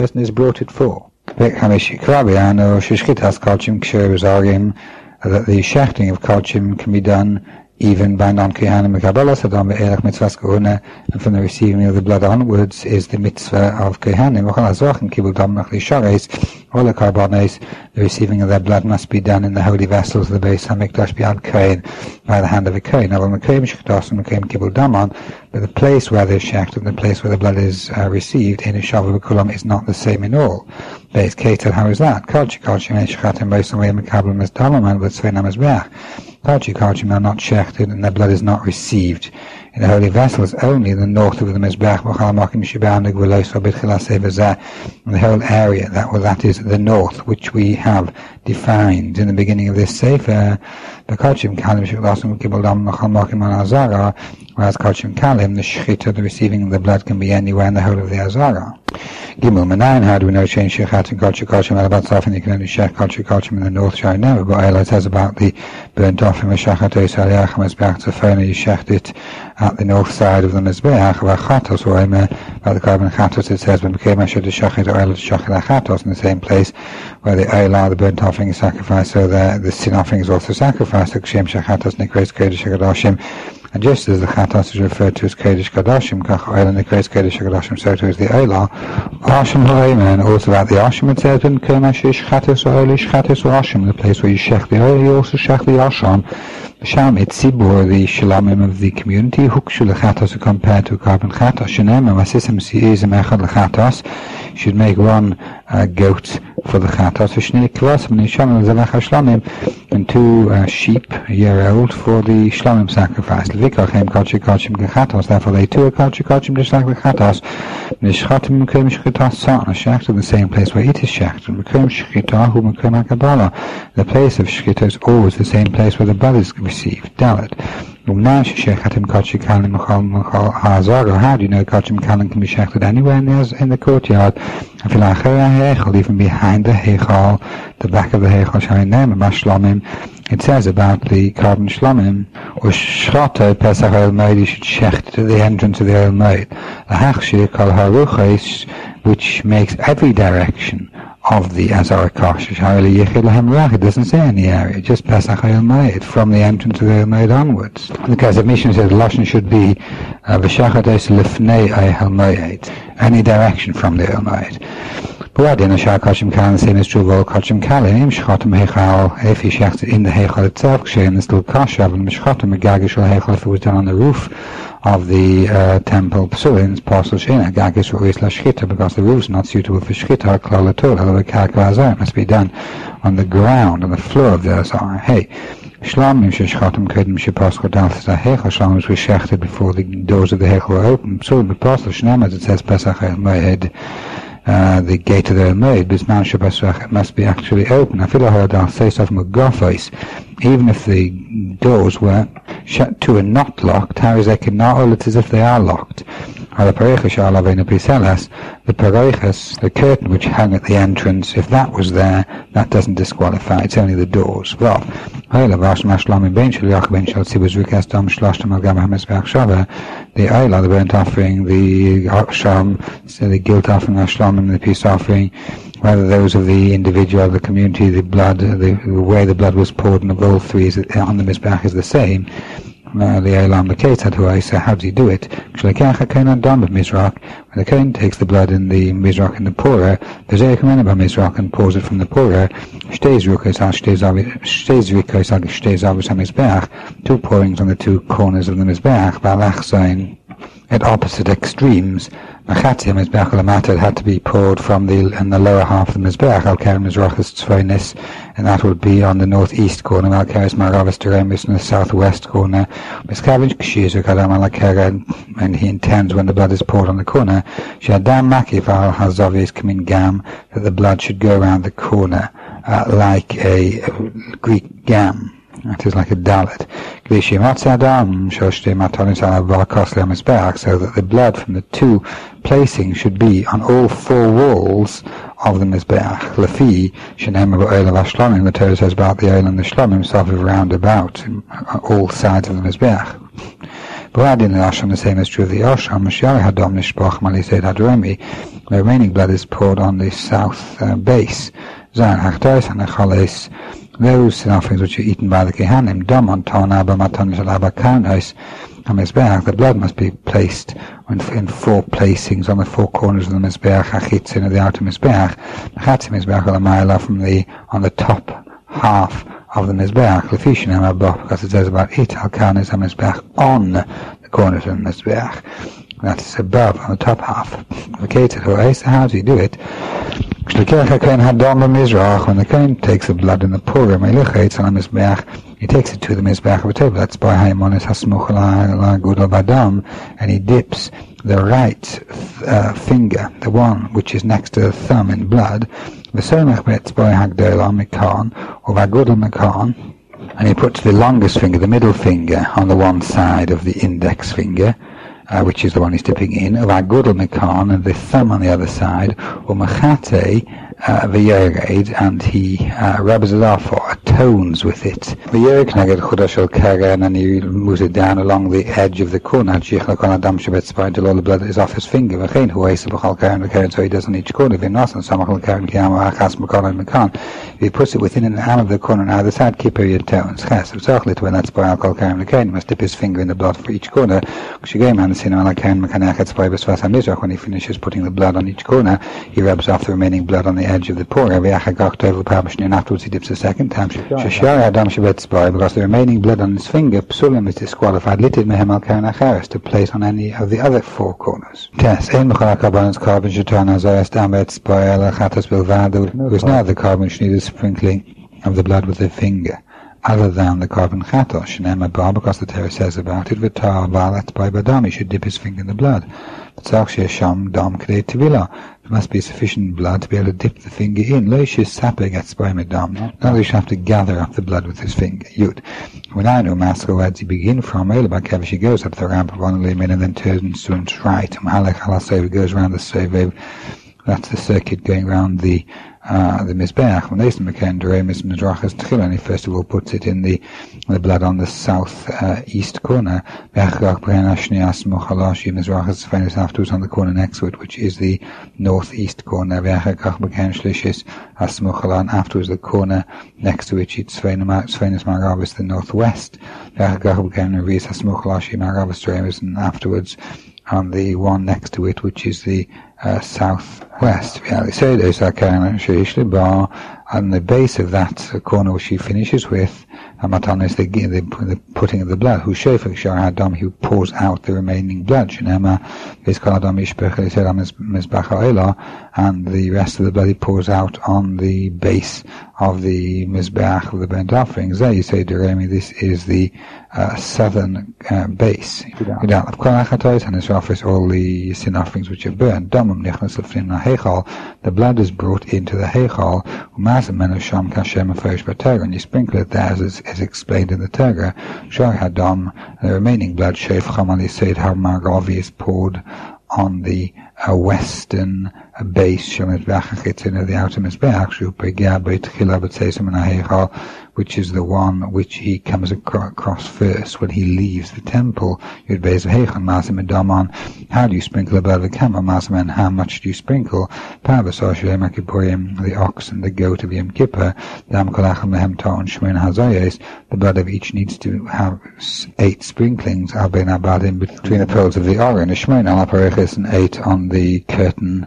person is brought it for. Krabiano Shishkitas Kalchim Ksher was arguing that the shechting of Kalchim can be done even by non-Kohanim Kabbalah Be'erach Mitzvahs Kohuna, and from the receiving of the blood onwards is the mitzvah of Kohanim. V'chol Azrachim Kibul Dam Nach Lishares, all the korbonos, the receiving of their blood must be done in the holy vessels of the Beis Hamikdash B'yad Kohen, by the hand of a Kohen. Now, Mekoyim Shechtasim Mekoyim Kibul Daman, but the place where they're shecht and the place where the blood is uh, received in a Shavah B'kulam is not the same in all. Beis Ketel, how is that? Kalchi Kalchi Meshchatim Beis Hamikdash Mekabel Mezdalam, but Tzvei Namazbeach. Kalchim are not shechted and their blood is not received in the holy vessels only in the north of the Mizbech, and the whole area that well, that is the north, which we have defined in the beginning of this sefer. The Kalchim Kalim whereas Kalchim Kalim, the Shechita, the receiving of the blood, can be anywhere in the whole of the Azara. Gimel Manayin, how do we know change Shechat and Kalchim Kalchim about Safin? You can only in the north side now, but Ela says about the burnt offering of Shachat Eisaliach Mezbeach Tzafona, you shecht it at the north side of the Mizbeach, about Chatos, or about the korbon Chatos, it says, when became Asher the Shachat or Ela Shachat Chatos, in the same place where the Eila, the burnt offering, is sacrificed, so the, the sin offering is also sacrificed, the Kshem Shachatos, Nikres Kodesh Hakadoshim, and just as the Chatos is referred to as Kodesh Kadoshim, Kach Oila Nikres Kodesh Kadoshim, so too is the Oila. Ashim Ha'emen, also about the Ashim, it says, Ben Kemashish Chatos Oilish Chatos Ashim, the place where you shech the Oil, you also shech the Asham. It's Sibur, the Shalamim of the community, Hukshu Lechatos are compared to korbon Chatos, Shanem, and Vasisim Si'izim Echad Lechatos, should make one uh, goat for the chatos, shnei kvasim nishamim zevach hashlamim, and two uh, sheep a year old for the shlamim sacrifice. Levikachem kachim kachim gechatos, therefore they too are kachim kachim just like the chatos. Nishchatim mekom shchitas sa'an, shecht in the same place where it is shecht. Mekom shchita hu mekom hakabala. The place of shchita is always the same place where the is received. Dalit. How do you know Kachim Kalim can be shechted anywhere in the, in the courtyard? Even uh, behind the Heichal, the back of the Heichal Shainem, Shlamim, it says about the korbon Shlamim, or Shchata Pesach El you should shecht to the entrance of the El Moed. The Hachshir Kal which makes every direction of the Azar Kosh. It doesn't say any area, just Pesach Hayel from the entrance of the Hayel onwards. Because the mission says Lashon should be uh, V'shachades Lefnei Hayel any direction from the Hayel But in a Shah Koshim Kal, the same is true of all Koshim Kalim, he in the Heichal itself, Kshem is still Koshav, and if it was done on the roof, of the uh, temple pursuins, parcel shena, gagis shchita, because the roof is not suitable for shchita, it must be done on the ground, on the floor of the azar. Hey, shlamim sheshchatim kedim shepaschot al tzahech, shlamim was shechted before the doors of the hechel were open. So the parcel shnam, as it says, pesach moed, uh, the gate of the Moed, Bisman Shabbos must be actually open. I feel like I'll say something with even if the doors were shut to and not locked, how is they cannot, it's as if they are locked. The pareichas, the curtain which hung at the entrance, if that was there, that doesn't disqualify. It's only the doors. Well, the Ayla, the burnt offering, the Aksham, so the guilt offering, and the peace offering, whether those of the individual, the community, the blood, the, way the blood was poured, and of all three is, on the Mizbach is the same. Uh, the Eilam who I how does he do it? When the Kohen takes the blood in the Mizrach and the the Zerikamen about Mizrach and pours it from the Pora, two pourings on the two corners of the Mizbach, at opposite extremes, Machatzia Mizbeach Lamata had to be poured from the in the lower half of the Mizbeach, Al Kerem Mizrachas Tzvainis, and that would be on the northeast corner, Al Keres Maravis Teremis in the southwest corner. Miskavich Kshizu Kadam Al and he intends when the blood is poured on the corner, Shadam Makif Al Hazavis Kamin Gam, that the blood should go around the corner uh, like a Greek gam. It is like a dalit. So that the blood from the two placings should be on all four walls of the Mizbeach. Lafi, Shenem Oil of the Torah says about the oil and the Shlamim, sort of round about all sides of the Mizbeach. Boadin and Asham, the same is true of the Asham. Mashari Hadom Nishbach Malised Hadremi. The remaining blood is poured on the south uh, base. Zan Hachtais and Achales. Those sin offerings which are eaten by the Kehanim, Dom on Ton Abba Matan Shalaba Karnais, Mizbeach, the blood must be placed in, four placings on the four corners of the Mizbeach, Achitzin of the outer Mizbeach, Chatzim Mizbeach Lamayla from the, on the top half of the Mizbeach, Lefishin Hamabah, because it says about it, Al Karnis Mizbeach on the corners of the Mizbeach. That is above, on the top half. Located, so how do you do it? When the Kohen takes the blood in the Purim, he takes it to the Mizbeach of the table. That's by Haimonis Hasmuch La Gudel Badam, and he dips the right uh, finger, the one which is next to the thumb in blood, the Somech Betzboy Hagdol Mekan, or Vagudel Mekan, and he puts the longest finger, the middle finger, on the one side of the index finger, uh, which is the one he's dipping in, of Agudal Mekan, and the thumb on the other side, or uh, v'yered, and he uh, rubs it off or atones with it. The V'yered kneged chudashel keren, and he moves it down along the edge of the corner. Shich lakon adam shebet spine till all the blood is off his finger. V'chein hu eisa b'chal keren v'keren, so he does on each corner. V'nos and samach l'keren kiyam achas m'kon and m'kon. He puts it within an arm of the corner on either side, kippur yatones. Ches, v'tzachlit when that's by alcohol keren v'keren, he must dip his finger in the blood for each corner. When he finishes putting the blood on each corner, he rubs off the remaining blood on the edge of the pour. Afterwards he dips a second time. Because the remaining blood on his finger, psulim is disqualified litid mehem al acheres to place on any of the other four corners. Yes, ein mechal carbonus korbon shetan azayas damets boel achatas bilvadu, who now the korbon needs sprinkling of the blood with the finger other than the korbon chatos, Shnema Bar, because the Torah says about it, Vitar Valat by Badam, he should dip his finger in the blood. Sham Dam There must be sufficient blood to be able to dip the finger in. Loishis Sape gets by Madam. Now he should have to gather up the blood with his finger. Yud. When I know Master where he begin from, Elabak he goes up the ramp of one limit and then turns to its right. Halasov goes around the Sevev. That's the circuit going around the uh, the Mizbeach, when Midrachas Tchila, and he first of all puts it in the the blood on the south uh, east corner. Vechach Behen Ashne, Asmochalashi, Mizrachas Sveinis, afterwards on the corner next to it, which is the northeast corner. And afterwards the corner next to which it's Svenis Marabis, the northwest. And afterwards on the one next to it, which is the uh, southwest. On the base of that corner which he finishes with, Amatan is the, the, the putting of the blood. Who shefek shar adam, who pours out the remaining blood. Shenema is and the rest of the blood he pours out on the base of the mizbeach of the burnt offerings. There you say, Deremi, this is the uh, southern uh, base. And his all the sin offerings which are burned. The blood is brought into the heichal. And you sprinkle it there as is, explained in the Torah. Hadam, the remaining blood, Shef Chamali Seid Harmagavi is poured on the uh, western uh, base של מזבח החיצון of the outer מזבח שהוא פגיע בתחילה בצייסם מן ההיכל which is the one which he comes across first when he leaves the temple. Yud Beis How do you sprinkle the blood of the camel? Masim how much do you sprinkle? The ox and the goat of Yom Kippur. The blood of each needs to have eight sprinklings. Between the poles of the Oren. And eight on the curtain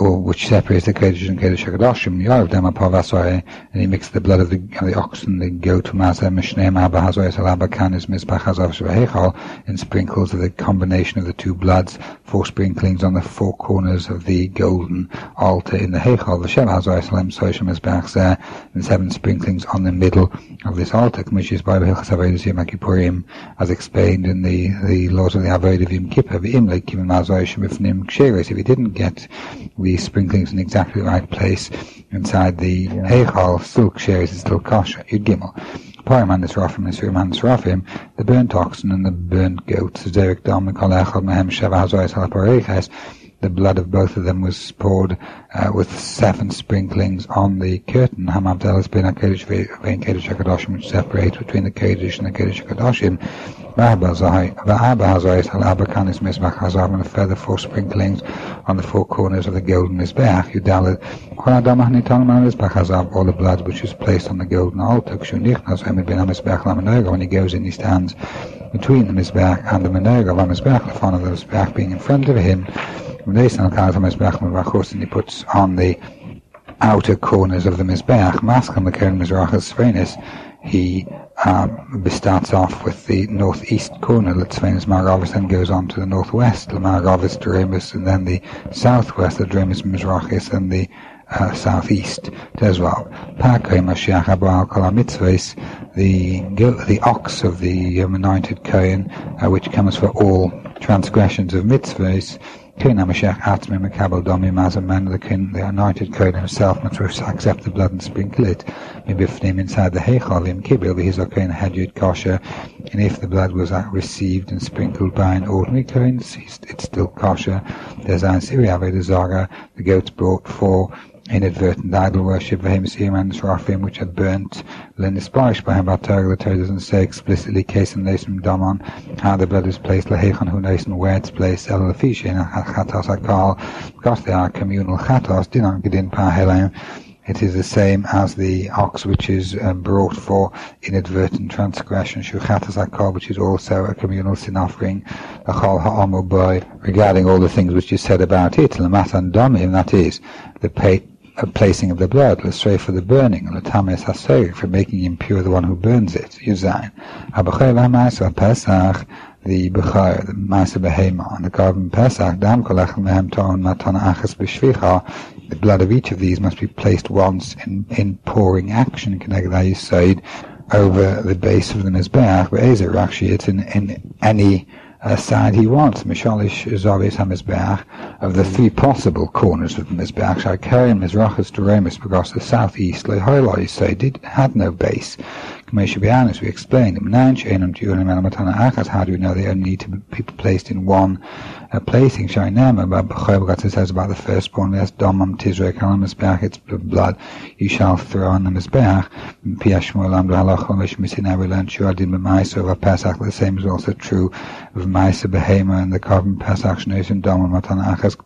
or which separates the Kodesh and Kodesh HaKadoshim, Yorav Dema Parvasore, and he mixed the blood of the, of the ox and the goat. To Mazah, Mishneim Abba Hazoy Salaba Kanis Mizbach Hazav Shvahechal, and sprinkles of the combination of the two bloods, four sprinklings on the four corners of the golden altar in the Hechal, Vashem Hazoy Salam Soishim Mizbach Zeh, and seven sprinklings on the middle of this altar, which is by Hilchas Avodah Yom Kippurim, as explained in the, the laws of the Avodah of Yom Kippur, V'im Leikim Mazoy Shemifnim Ksheres, if he didn't get the sprinklings in exactly the right place inside the Heichal, still shares is still kosher. Yud Gimel. Paraman Nisrafim, Nisriman Nisrafim, the burnt oxen and the burnt goats, the Derek Dom, Mikol Echad, Mehem Sheva Hazoyes Halapareches, the blood of both of them was poured uh, with seven sprinklings on the curtain. Hamavdelas ben HaKedesh vein Kedesh HaKadoshim, which separates between the Kedesh and the Kedesh HaKadoshim. And a further four sprinklings on the four corners of the golden mizbach hazav, all the blood which is placed on the golden altar. When he goes in, he stands between the mizbech and the menorah of ha-mizbech, the front of the mizbech being in front of him and he puts on the outer corners of the Mizbeach, Maskam the Keren Mizrachas Svenis, he um, starts off with the northeast corner, Litzvenis Maravis, then goes on to the northwest, Maravis Dremis, and then the southwest, the Dremis Mizrachis, and the uh, southeast as well. The the ox of the um, anointed Kohen, uh, which comes for all transgressions of mitzvahs, King Amashach Atmi Makabal Domi Mazam the king, the anointed Kohen himself, must accept the blood and sprinkle it. Maybe if name inside the Heichalim, Kibil, his Kohen Hadjud kosher, and if the blood was uh, received and sprinkled by an ordinary Kohen, it's still kosher. There's an Syria Zara, the goats brought for inadvertent idol worship for him and Seraphim which had burnt Lenisbarish by him but the Torah doesn't say explicitly and Nasim Daman how the blood is placed Lehechan Hu Nasim where it's placed El Lafishin Chatos Akal because they are communal Chatos Dinan Gedin Pahelayim it is the same as the ox which is um, brought for inadvertent transgression, Shuchatas which is also a communal sin offering, Achal Ha'amu boy, regarding all the things which you said about it, Lamatan Domim, that is, the pay, placing of the blood, l'srei for the burning, l'tames haseg, for making impure the one who burns it, yuzayin. Abachai v'hamais pesach, the bechayr, the ma'ase behema, and the korbon pesach, dam kolach mehem ton matana achas b'shvicha, the blood of each of these must be placed once in, in pouring action, keneged side over the base of the mizbeach, but actually it's in, in any uh, side he wants. Mishalish Zavis HaMizbeach, of the three possible corners of the Mizbeach, Shakarian Mizrachas Doremis, because the southeast, Lehoiloi, say, did, had no base. As we explained, how do we know they only need to be placed in one uh, placing? B'choy says about the firstborn, it's blood you shall throw on the Mizbeach. We learned of Pesach, the same is also true of Maisa Behema and the korbon Pesach Shnesim Domam Matana Achas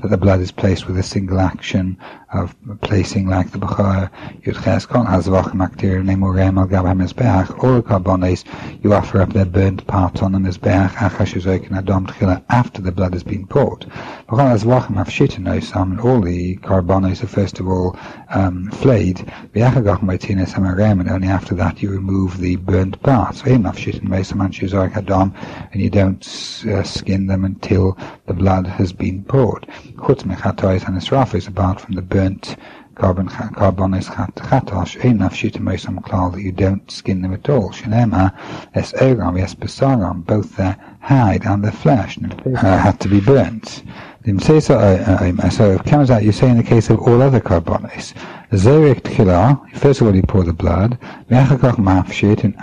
that the blood is placed with a single action of placing like the Bechor Yudches Kol Hazvach Maktir Nemurem Al Gab HaMizbeach or Carbones you offer up their burnt parts on the Mizbeach Achash Uzoikin Adom Tchila after the blood has been poured. Bechor Hazvach Mafshita some all the carbones are first of all um, flayed V'achagach Maitines Hamarem and only after that you remove the burnt parts. Ve'im Mafshita Noisaman Shuzoik Adom and you don't uh, skin them until the blood has been poured. Chutz Mechatois and Esrafis apart from the burnt burnt korbon carbonis chatosh ein nafshita mosam klal that you don't skin them at all. Shenema es eram yes besaram both their hide and their flesh uh, had to be burnt. So it comes out you say in the case of all other carbonis, Zerek tchila, first of all you pour the blood, and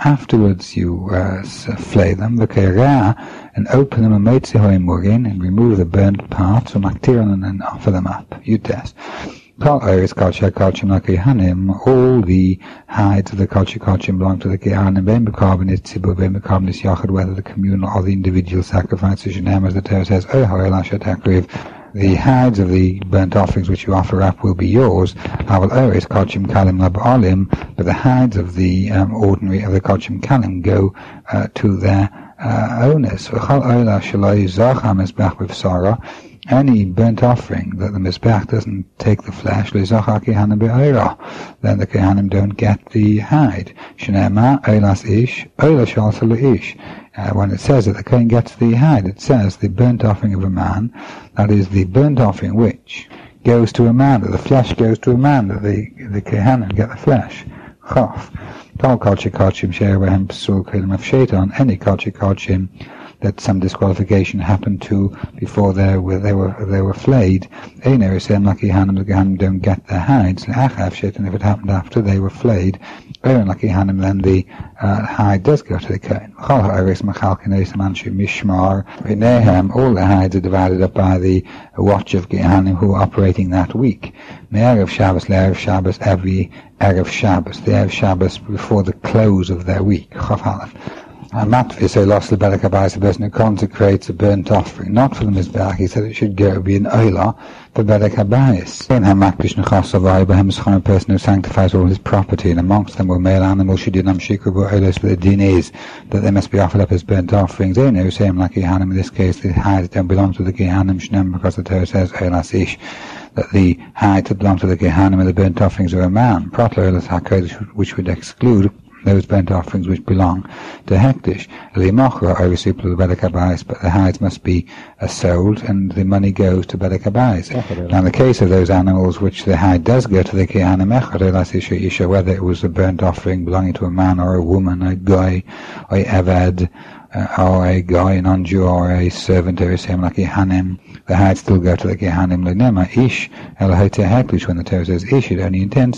afterwards you uh, flay them, and open them and motzi mugin, and remove the burnt parts, and then offer them up. You test. All the hides of the culture culture belong to the Kehanim, Ben Bekarbonit, Tzibu, Ben Bekarbonit, Yachid, whether the communal or the individual sacrifices, Shem, as the Torah says, O Horelashat the hides of the burnt offerings which you offer up will be yours. Aval Oris Kochim Kalim Lab but the hides of the um, ordinary of the Kochim Kalim go uh, to their uh, owners any burnt offering that the Mizbeach doesn't take the flesh, then the Kehanim don't get the hide. ish, ish. Uh, when it says that the Kohen gets the hide, it says the burnt offering of a man, that is the burnt offering which goes to a man, that the flesh goes to a man, that the, the Kehanim get the flesh. Chof. Psul Kelim of Shaitan, any that some disqualification happened to before they were they were they were flayed. Einer is saying like Gehanim, the don't get their hides. Achav shit, and if it happened after they were flayed, Aaron like Hanim, then the uh, hide does go to the Kohen. All the hides are divided up by the watch of Gehanim who are operating that week. Me'erev Shabbos, le'erev Shabbos, every Erev Shabbos, the Erev Shabbos before the close of their week. Chav. And Matvi say lost the Belakabai the person who consecrates a burnt offering, not for the Mizbeach, he said it should go be an Oila for Belakabayis. In Hamakdish Nechasavai, a person who sanctifies all his property, and amongst them were male animals, she did nam shikru Oilos, the din is that they must be offered up as burnt offerings. They know, same like Gehanim, in this case, the hides don't belong to the Gehanim Shnem, because the Torah says Oilas Ish that the hides that belong to the Gehanim and the burnt offerings of a man, Protler Oilas HaKodesh, which would exclude those burnt offerings which belong to Hektish. Limachra are received to the Bedek but the hides must be uh, sold and the money goes to Bedek Now in the case of those animals which the hide does go to the Kehanim Echad, whether it was a burnt offering belonging to a man or a woman, a guy, or Eved, uh, or a guy, an anju, or a servant, or a same like a hanem, the hides still go to the Kehanim Lenema, Ish, Elohete Hektish, when the Torah says Ish, it only intends